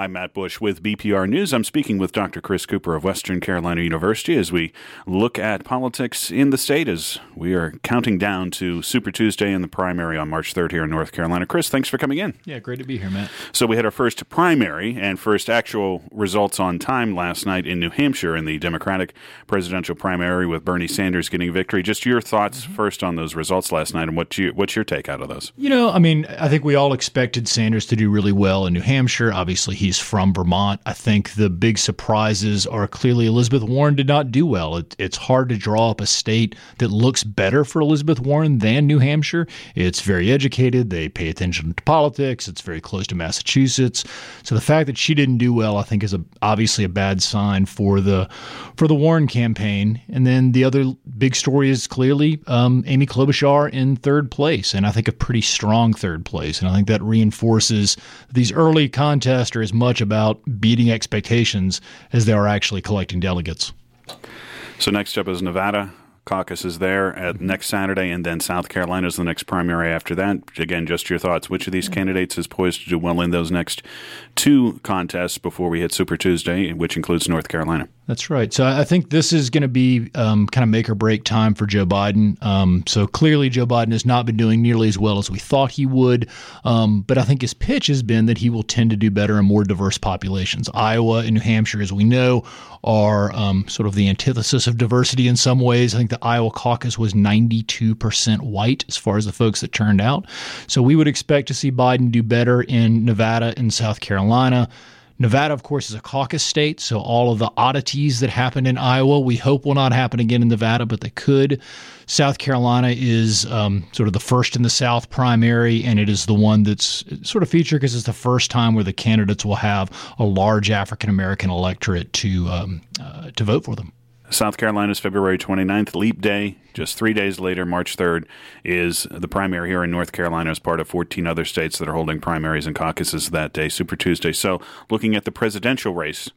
I'm Matt Bush with BPR News. I'm speaking with Dr. Chris Cooper of Western Carolina University as we look at politics in the state as we are counting down to Super Tuesday and the primary on March 3rd here in North Carolina. Chris, thanks for coming in. Yeah, great to be here, Matt. So we had our first primary and first actual results on time last night in New Hampshire in the Democratic presidential primary with Bernie Sanders getting victory. Just your thoughts mm-hmm. first on those results last night and what you, what's your take out of those? You know, I mean, I think we all expected Sanders to do really well in New Hampshire. Obviously, he He's from Vermont. I think the big surprises are clearly Elizabeth Warren did not do well. It, it's hard to draw up a state that looks better for Elizabeth Warren than New Hampshire. It's very educated. They pay attention to politics. It's very close to Massachusetts. So the fact that she didn't do well, I think, is a, obviously a bad sign for the for the Warren campaign. And then the other big story is clearly um, Amy Klobuchar in third place, and I think a pretty strong third place. And I think that reinforces these early contests are as much about beating expectations as they are actually collecting delegates. So next up is Nevada caucus is there at mm-hmm. next Saturday, and then South Carolina is the next primary after that. Again, just your thoughts. Which of these mm-hmm. candidates is poised to do well in those next two contests before we hit Super Tuesday, which includes North Carolina? That's right. So I think this is going to be um, kind of make or break time for Joe Biden. Um, so clearly, Joe Biden has not been doing nearly as well as we thought he would. Um, but I think his pitch has been that he will tend to do better in more diverse populations. Iowa and New Hampshire, as we know, are um, sort of the antithesis of diversity in some ways. I think the Iowa caucus was 92% white as far as the folks that turned out. So we would expect to see Biden do better in Nevada and South Carolina. Nevada, of course, is a caucus state, so all of the oddities that happened in Iowa, we hope will not happen again in Nevada, but they could. South Carolina is um, sort of the first in the South primary, and it is the one that's sort of featured because it's the first time where the candidates will have a large African American electorate to um, uh, to vote for them. South Carolina's February 29th, Leap Day. Just three days later, March 3rd, is the primary here in North Carolina as part of 14 other states that are holding primaries and caucuses that day, Super Tuesday. So, looking at the presidential race,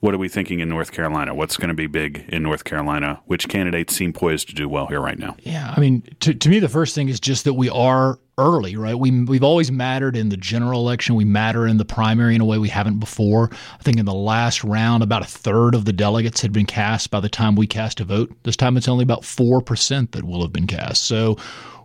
what are we thinking in North Carolina? What's going to be big in North Carolina? Which candidates seem poised to do well here right now? Yeah, I mean, to, to me, the first thing is just that we are early, right? We we've always mattered in the general election. We matter in the primary in a way we haven't before. I think in the last round, about a third of the delegates had been cast by the time we cast a vote. This time, it's only about four percent that will have been cast. So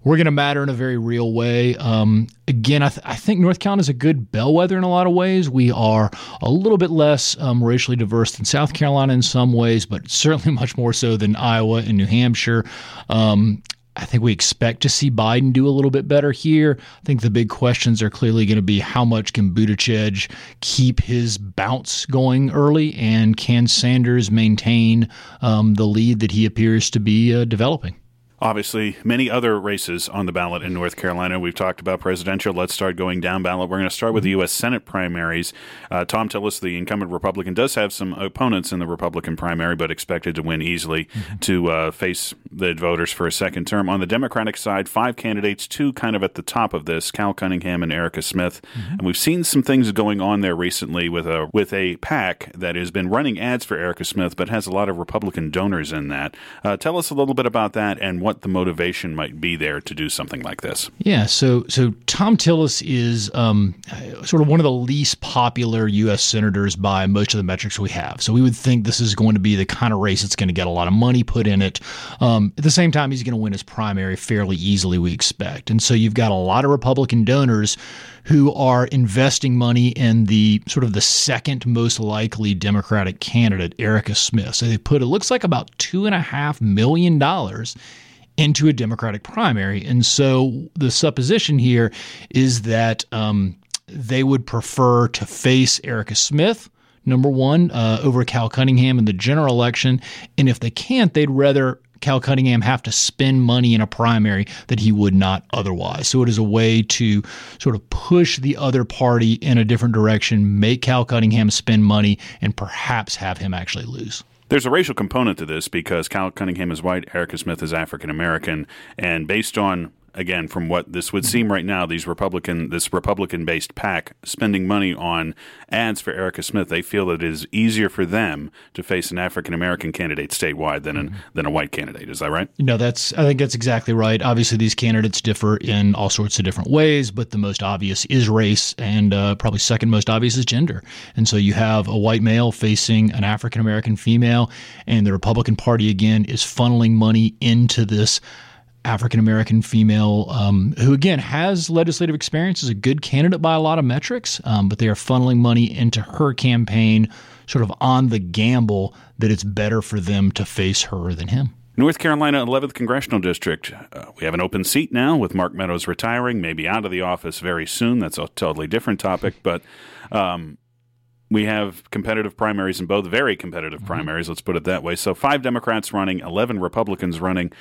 we're going to matter in a very real way. Um, again, I, th- I, think North Carolina is a good bellwether in a lot of ways. We are a little bit less um, racially diverse than South Carolina in some ways, but certainly much more so than Iowa and New Hampshire. Um, I think we expect to see Biden do a little bit better here. I think the big questions are clearly going to be how much can Buttigieg keep his bounce going early, and can Sanders maintain um, the lead that he appears to be uh, developing? Obviously, many other races on the ballot in North Carolina. We've talked about presidential. Let's start going down ballot. We're going to start with the U.S. Senate primaries. Uh, Thom Tillis, the incumbent Republican, does have some opponents in the Republican primary, but expected to win easily mm-hmm. to uh, face the voters for a second term. On the Democratic side, five candidates, two kind of at the top of this: Cal Cunningham and Erica Smith. Mm-hmm. And we've seen some things going on there recently with a with a PAC that has been running ads for Erica Smith, but has a lot of Republican donors in that. Uh, tell us a little bit about that and what what the motivation might be there to do something like this. Yeah, so so Thom Tillis is um, sort of one of the least popular U.S. senators by most of the metrics we have. So we would think this is going to be the kind of race that's going to get a lot of money put in it. Um, at the same time, he's going to win his primary fairly easily, we expect. And so you've got a lot of Republican donors who are investing money in the sort of the second most likely Democratic candidate, Erica Smith. So they put it looks like about two and a half million dollars into a Democratic primary. And so the supposition here is that um, they would prefer to face Erica Smith, number one, uh, over Cal Cunningham in the general election. And if they can't, they'd rather Cal Cunningham have to spend money in a primary that he would not otherwise. So it is a way to sort of push the other party in a different direction, make Cal Cunningham spend money, and perhaps have him actually lose. There's a racial component to this because Cal Cunningham is white, Erica Smith is African American, and based on again from what this would seem right now. These Republican, this Republican-based PAC spending money on ads for Erica Smith. They feel that it is easier for them to face an African American candidate statewide than an, mm-hmm. than a white candidate. Is that right? No, that's I think that's exactly right. Obviously, these candidates differ in all sorts of different ways, but the most obvious is race, and uh, probably second most obvious is gender. And so you have a white male facing an African American female, and the Republican Party again is funneling money into this African American female um, who, again, has legislative experience, is a good candidate by a lot of metrics, um, but they are funneling money into her campaign sort of on the gamble that it's better for them to face her than him. North Carolina 11th Congressional District. Uh, we have an open seat now with Mark Meadows retiring, maybe out of the office very soon. That's a totally different topic, but um, we have competitive primaries in both, very competitive mm-hmm. primaries, let's put it that way. So, five Democrats running, 11 Republicans running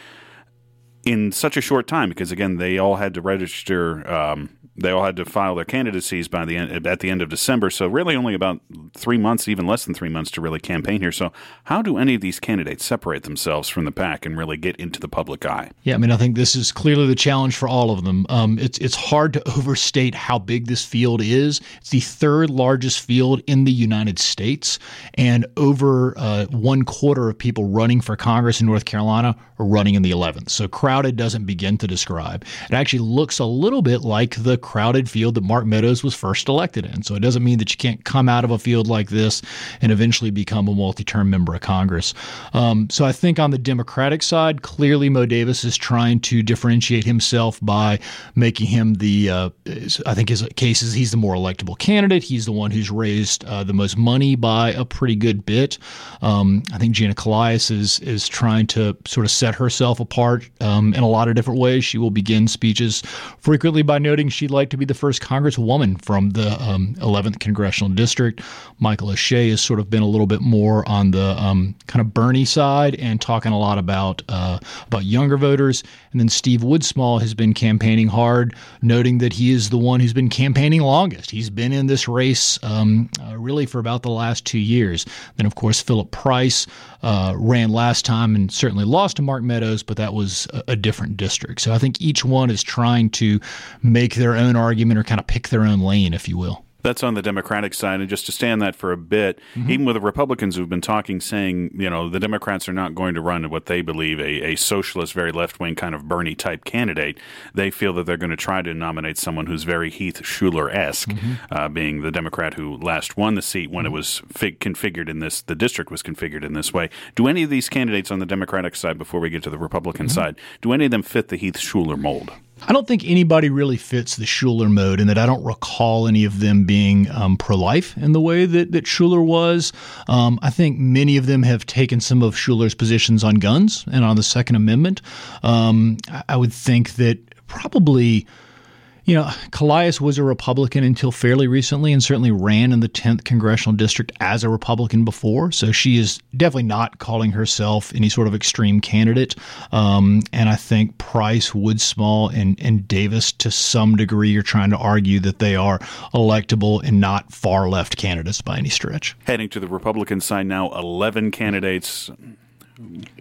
in such a short time because again they all had to register um, they all had to file their candidacies by the end at the end of December. So really, only about three months, even less than three months, to really campaign here. So how do any of these candidates separate themselves from the pack and really get into the public eye? Yeah, I mean, I think this is clearly the challenge for all of them. Um, it's it's hard to overstate how big this field is. It's the third largest field in the United States, and over uh, one quarter of people running for Congress in North Carolina are running in the 11th. So crowded doesn't begin to describe. It actually looks a little bit like the crowded field that Mark Meadows was first elected in. So it doesn't mean that you can't come out of a field like this and eventually become a multi term member of Congress. Um, so I think on the Democratic side, clearly Mo Davis is trying to differentiate himself by making him the, uh, I think his case is he's the more electable candidate. He's the one who's raised uh, the most money by a pretty good bit. Um, I think Gina Collias is, is trying to sort of set herself apart um, in a lot of different ways. She will begin speeches frequently by noting she'd like to be the first congresswoman from the um, 11th congressional district. Michael O'Shea has sort of been a little bit more on the um, kind of Bernie side and talking a lot about uh, about younger voters. And then Steve Woodsmall has been campaigning hard, noting that he is the one who's been campaigning longest. He's been in this race um, uh, really for about the last two years. Then, of course, Phillip Price uh, ran last time and certainly lost to Mark Meadows, but that was a, a different district. So I think each one is trying to make their own argument or kind of pick their own lane, if you will. That's on the Democratic side. And just to stay on that for a bit, mm-hmm. even with the Republicans who've been talking, saying, you know, the Democrats are not going to run what they believe a, a socialist, very left wing kind of Bernie type candidate. They feel that they're going to try to nominate someone who's very Heath Shuler esque, mm-hmm. uh, being the Democrat who last won the seat when mm-hmm. it was fig- configured in this, the district was configured in this way. Do any of these candidates on the Democratic side, before we get to the Republican mm-hmm. side, do any of them fit the Heath Shuler mold? I don't think anybody really fits the Shuler mode, and that I don't recall any of them being um, pro life in the way that, that Shuler was. Um, I think many of them have taken some of Shuler's positions on guns and on the Second Amendment. Um, I would think that probably you know, Collias was a Republican until fairly recently and certainly ran in the 10th congressional district as a Republican before. So she is definitely not calling herself any sort of extreme candidate. Um, and I think Price, Woodsmall, and, and Davis, to some degree, are trying to argue that they are electable and not far left candidates by any stretch. Heading to the Republican side now, 11 candidates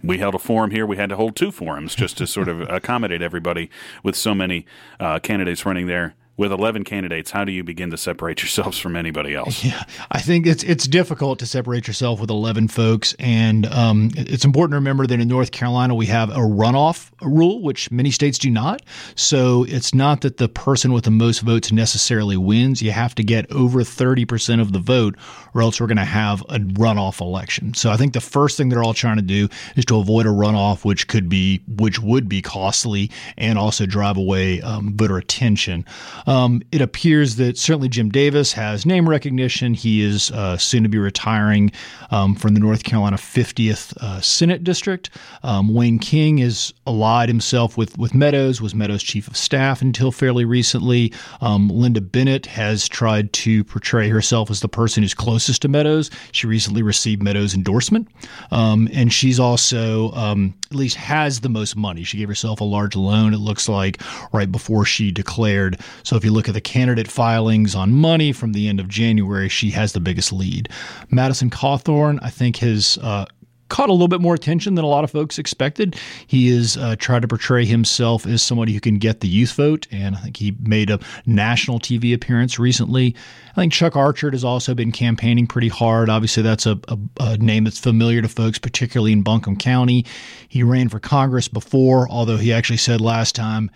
we held a forum here. We had to hold two forums just to sort of accommodate everybody with so many uh, candidates running there with 11 candidates, how do you begin to separate yourselves from anybody else? Yeah, I think it's it's difficult to separate yourself with 11 folks, and um, it's important to remember that in North Carolina we have a runoff rule, which many states do not. So it's not that the person with the most votes necessarily wins. You have to get over 30% of the vote, or else we're going to have a runoff election. So I think the first thing they're all trying to do is to avoid a runoff, which could be which would be costly and also drive away um, voter attention. Um, it appears that certainly Jim Davis has name recognition. He is uh, soon to be retiring um, from the North Carolina 50th uh, Senate District. Um, Wayne King is allied himself with, with Meadows, was Meadows' chief of staff until fairly recently. Um, Linda Bennett has tried to portray herself as the person who's closest to Meadows. She recently received Meadows' endorsement, um, and she's also um, at least has the most money. She gave herself a large loan, it looks like, right before she declared. So so if you look at the candidate filings on money from the end of January, she has the biggest lead. Madison Cawthorn, I think, has uh, caught a little bit more attention than a lot of folks expected. He is uh, tried to portray himself as somebody who can get the youth vote, and I think he made a national TV appearance recently. I think Chuck Archerd has also been campaigning pretty hard. Obviously, that's a, a, a name that's familiar to folks, particularly in Buncombe County. He ran for Congress before, although he actually said last time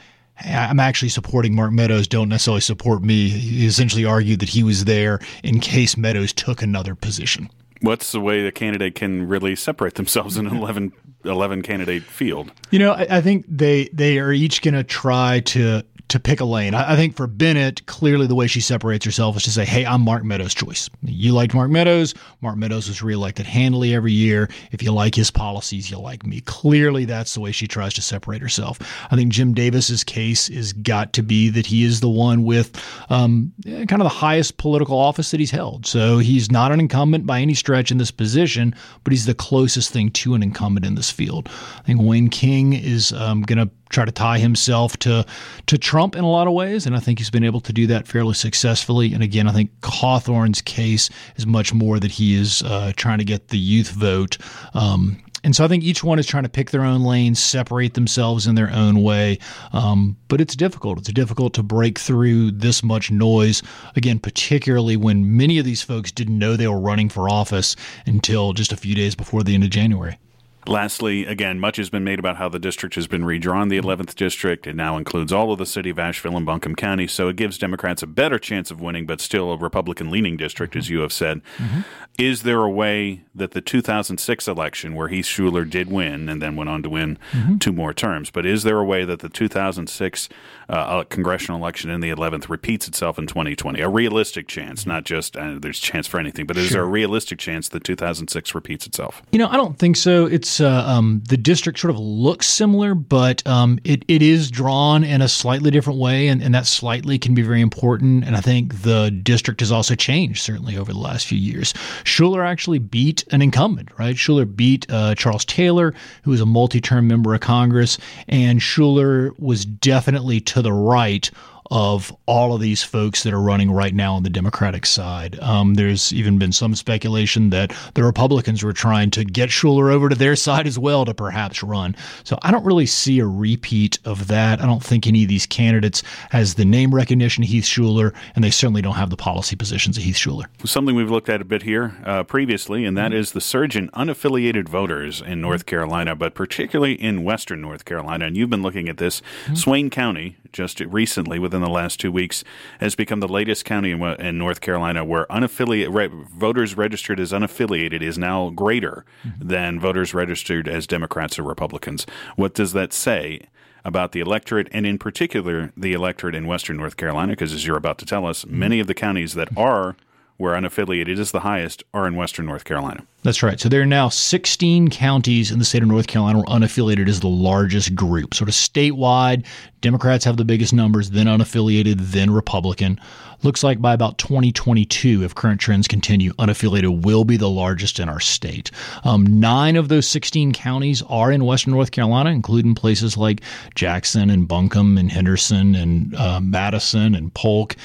I'm actually supporting Mark Meadows, don't necessarily support me. He essentially argued that he was there in case Meadows took another position. What's the way the candidate can really separate themselves in an 11, 11 candidate field? You know, I, I think they they are each going to try to to pick a lane. I, I, think for Bennett, clearly the way she separates herself is to say, "Hey, I'm Mark Meadows' choice. You liked Mark Meadows. Mark Meadows was reelected handily every year. If you like his policies, you like me." Clearly, that's the way she tries to separate herself. I think Jim Davis's case is got to be that he is the one with um, kind of the highest political office that he's held. So he's not an incumbent by any stretch in this position, but he's the closest thing to an incumbent in this field. I think Wayne King is um, going to try to tie himself to to Trump in a lot of ways, and I think he's been able to do that fairly successfully. And again, I think Cawthorn's case is much more that he is uh, trying to get the youth vote. Um, and so I think each one is trying to pick their own lane, separate themselves in their own way. Um, but it's difficult. It's difficult to break through this much noise. Again, particularly when many of these folks didn't know they were running for office until just a few days before the end of January. Lastly, again, much has been made about how the district has been redrawn. The 11th district it now includes all of the city of Asheville and Buncombe County, so it gives Democrats a better chance of winning, but still a Republican leaning district, as you have said. Mm-hmm. Is there a way that the 2006 election, where Heath Shuler did win and then went on to win mm-hmm. two more terms, but is there a way that the 2006 uh, congressional election in the 11th repeats itself in 2020? A realistic chance, not just uh, there's chance for anything, but is sure. there a realistic chance that 2006 repeats itself? You know, I don't think so. It's uh, um, the district sort of looks similar, but um, it, it is drawn in a slightly different way, and, and that slightly can be very important. And I think the district has also changed certainly over the last few years. Shuler actually beat an incumbent, right? Shuler beat uh, Charles Taylor, who was a multi-term member of Congress, and Shuler was definitely to the right of all of these folks that are running right now on the Democratic side. Um, there's even been some speculation that the Republicans were trying to get Shuler over to their side as well to perhaps run. So I don't really see a repeat of that. I don't think any of these candidates has the name recognition of Heath Shuler, and they certainly don't have the policy positions of Heath Shuler. Something we've looked at a bit here uh, previously, and that mm-hmm. is the surge in unaffiliated voters in North Carolina, but particularly in Western North Carolina. And you've been looking at this. Mm-hmm. Swain County, just recently within the last two weeks has become the latest county in, in North Carolina where unaffiliated re, voters registered as unaffiliated is now greater mm-hmm. than voters registered as Democrats or Republicans. What does that say? About the electorate, and in particular, the electorate in Western North Carolina, because as you're about to tell us, mm-hmm. many of the counties that are where unaffiliated is the highest, are in Western North Carolina. That's right. So there are now 16 counties in the state of North Carolina where unaffiliated is the largest group. Sort of statewide, Democrats have the biggest numbers, then unaffiliated, then Republican. Looks like by about 2022, if current trends continue, unaffiliated will be the largest in our state. Um, nine of those 16 counties are in Western North Carolina, including places like Jackson and Buncombe and Henderson and uh, Madison and Polk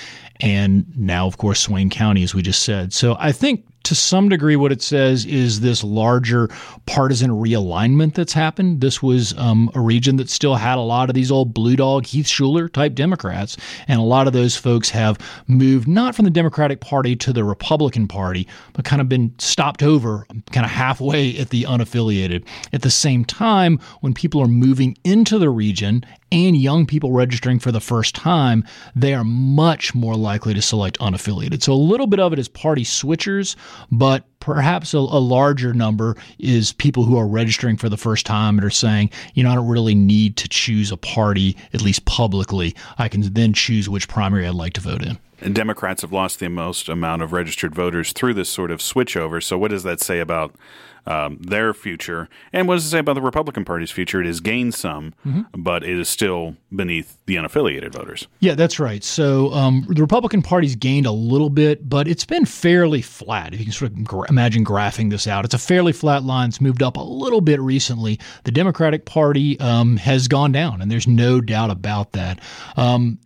and now, of course, Swain County, as we just said. So I think to some degree, what it says is this larger partisan realignment that's happened. This was um, a region that still had a lot of these old blue dog Heath Shuler type Democrats, and a lot of those folks have moved not from the Democratic Party to the Republican Party, but kind of been stopped over kind of halfway at the unaffiliated. At the same time, when people are moving into the region and young people registering for the first time, they are much more likely to select unaffiliated. So a little bit of it is party switchers, but perhaps a, a, larger number is people who are registering for the first time and are saying, you know, I don't really need to choose a party, at least publicly. I can then choose which primary I'd like to vote in. And Democrats have lost the most amount of registered voters through this sort of switchover. So, what does that say about um, their future. And what does it say about the Republican Party's future? It has gained some, mm-hmm. but it is still beneath the unaffiliated voters. Yeah, that's right. So um, the Republican Party's gained a little bit, but it's been fairly flat. If you can sort of gra- imagine graphing this out, it's a fairly flat line. It's moved up a little bit recently. The Democratic Party um, has gone down, and there's no doubt about that um,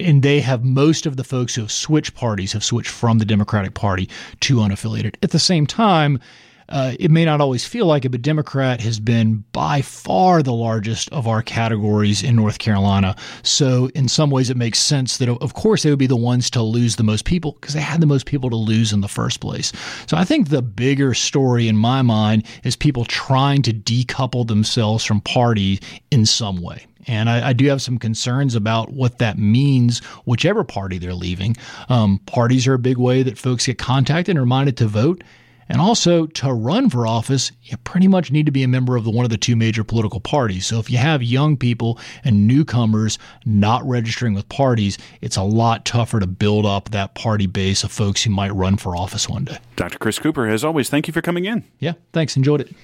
and they have most of the folks who have switched parties have switched from the Democratic Party to unaffiliated. At the same time, uh, it may not always feel like it, but Democrat has been by far the largest of our categories in North Carolina. So, in some ways, it makes sense that, of course, they would be the ones to lose the most people because they had the most people to lose in the first place. So, I think the bigger story in my mind is people trying to decouple themselves from party in some way. And I, I, do have some concerns about what that means, whichever party they're leaving. Um, parties are a big way that folks get contacted and reminded to vote. And also, to run for office, you pretty much need to be a member of the, one of the two major political parties. So, if you have young people and newcomers not registering with parties, it's a lot tougher to build up that party base of folks who might run for office one day. Dr. Chris Cooper, as always, thank you for coming in. Yeah, thanks. Enjoyed it.